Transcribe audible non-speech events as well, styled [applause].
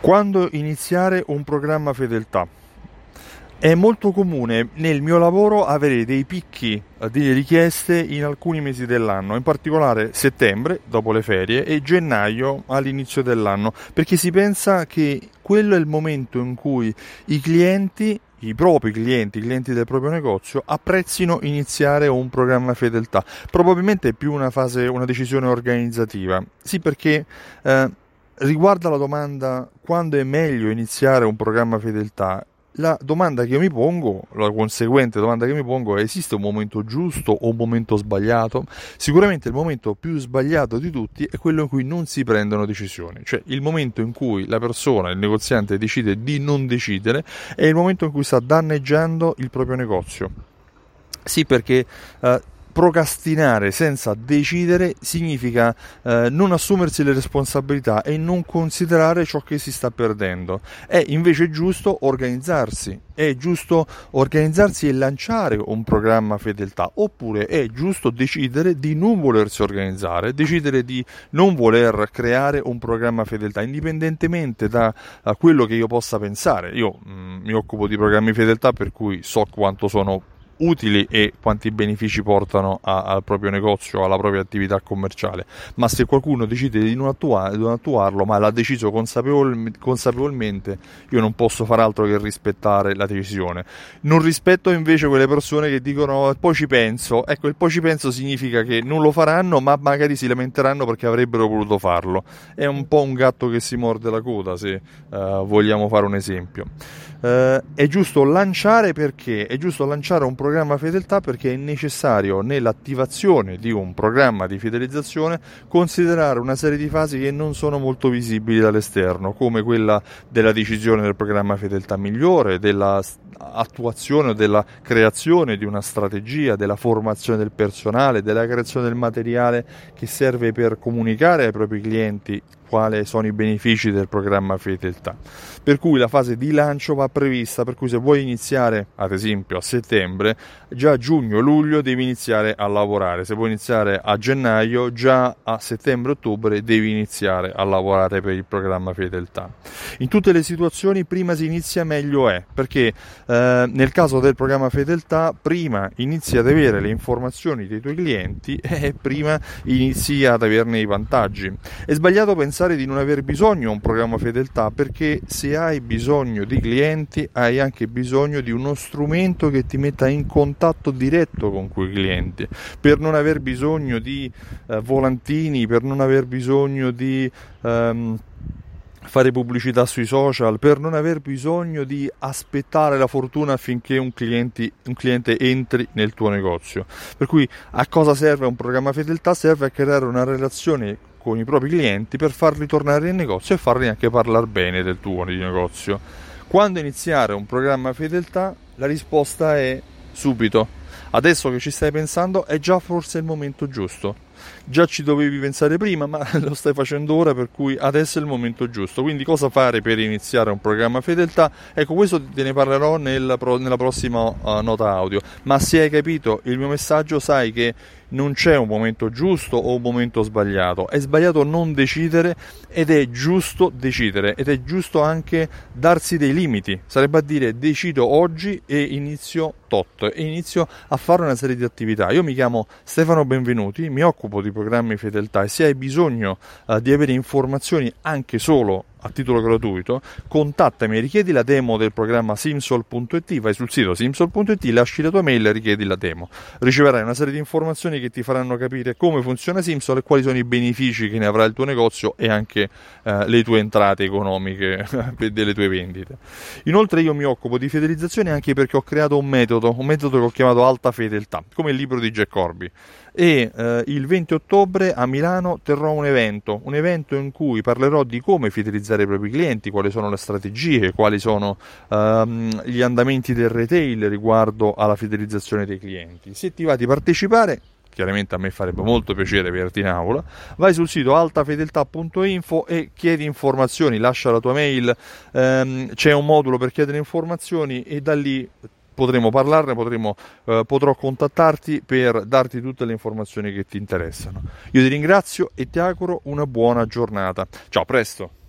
Quando iniziare un programma fedeltà? È molto comune nel mio lavoro avere dei picchi eh, di richieste in alcuni mesi dell'anno, in particolare settembre dopo le ferie e gennaio all'inizio dell'anno, perché si pensa che quello è il momento in cui i clienti i propri clienti, i clienti del proprio negozio, apprezzino iniziare un programma fedeltà. Probabilmente è più una fase, una decisione organizzativa. Sì, perché eh, riguardo alla domanda quando è meglio iniziare un programma fedeltà, la domanda che io mi pongo, la conseguente domanda che mi pongo è esiste un momento giusto o un momento sbagliato? Sicuramente il momento più sbagliato di tutti è quello in cui non si prendono decisioni, cioè il momento in cui la persona, il negoziante decide di non decidere è il momento in cui sta danneggiando il proprio negozio. Sì, perché eh, procrastinare senza decidere significa eh, non assumersi le responsabilità e non considerare ciò che si sta perdendo. È invece giusto organizzarsi, è giusto organizzarsi e lanciare un programma fedeltà, oppure è giusto decidere di non volersi organizzare, decidere di non voler creare un programma fedeltà, indipendentemente da uh, quello che io possa pensare. Io mh, mm, mi occupo di programmi fedeltà per cui so quanto sono utili e quanti benefici portano a, al proprio negozio, alla propria attività commerciale, ma se qualcuno decide di non, attua- di non attuarlo, ma l'ha deciso consapevol- consapevolmente, io non posso fare altro che rispettare la decisione. Non rispetto invece quelle persone che dicono poi ci penso, ecco il poi ci penso significa che non lo faranno, ma magari si lamenteranno perché avrebbero voluto farlo. È un po' un gatto che si morde la coda, se uh, vogliamo fare un esempio. Uh, è giusto lanciare perché? È giusto lanciare un programma programma fedeltà perché è necessario nell'attivazione di un programma di fidelizzazione considerare una serie di fasi che non sono molto visibili dall'esterno, come quella della decisione del programma fedeltà migliore, della attuazione o della creazione di una strategia, della formazione del personale, della creazione del materiale che serve per comunicare ai propri clienti quali sono i benefici del programma fedeltà. Per cui la fase di lancio va prevista, per cui se vuoi iniziare ad esempio a settembre, già a giugno-luglio devi iniziare a lavorare, se vuoi iniziare a gennaio, già a settembre-ottobre devi iniziare a lavorare per il programma fedeltà. In tutte le situazioni prima si inizia meglio è, perché eh, nel caso del programma fedeltà prima inizi ad avere le informazioni dei tuoi clienti [laughs] e prima inizi ad averne i vantaggi. È sbagliato pensare pensare di non aver bisogno di un programma fedeltà perché se hai bisogno di clienti hai anche bisogno di uno strumento che ti metta in contatto diretto con quei clienti per non aver bisogno di eh, volantini per non aver bisogno di ehm, fare pubblicità sui social, per non aver bisogno di aspettare la fortuna affinché un cliente, un cliente, entri nel tuo negozio. Per cui a cosa serve un programma fedeltà? Serve a creare una relazione con i propri clienti per farli tornare in negozio e farli anche parlare bene del tuo negozio. Quando iniziare un programma fedeltà? La risposta è subito. Adesso che ci stai pensando è già forse il momento giusto. Già ci dovevi pensare prima, ma [laughs] lo stai facendo ora, per cui adesso è il momento giusto. Quindi cosa fare per iniziare un programma fedeltà? Ecco, questo te ne parlerò nel, nella prossima uh, nota audio. Ma se hai capito il mio messaggio, sai che non c'è un momento giusto o un momento sbagliato, è sbagliato non decidere ed è giusto decidere ed è giusto anche darsi dei limiti, sarebbe a dire decido oggi e inizio tot e inizio a fare una serie di attività. Io mi chiamo Stefano Benvenuti, mi occupo di programmi fedeltà e se hai bisogno uh, di avere informazioni anche solo a titolo gratuito, contattami e richiedi la demo del programma simsol.it, vai sul sito simsol.it, lasci la tua mail e richiedi la demo. Riceverai una serie di informazioni che ti faranno capire come funziona Simsol e quali sono i benefici che ne avrà il tuo negozio e anche eh, le tue entrate economiche [laughs] delle tue vendite. Inoltre io mi occupo di fidelizzazione anche perché ho creato un metodo, un metodo che ho chiamato alta fedeltà, come il libro di Jack Corby e eh, il 20 ottobre a Milano terrò un evento, un evento in cui parlerò di come fidelizzare i propri clienti, quali sono le strategie, quali sono ehm, gli andamenti del retail riguardo alla fidelizzazione dei clienti. Se ti va di partecipare, chiaramente a me farebbe molto piacere averti in aula, vai sul sito altafedeltà.info e chiedi informazioni, lascia la tua mail, ehm, c'è un modulo per chiedere informazioni e da lì potremo parlarne, potremo, eh, potrò contattarti per darti tutte le informazioni che ti interessano. Io ti ringrazio e ti auguro una buona giornata. Ciao, presto!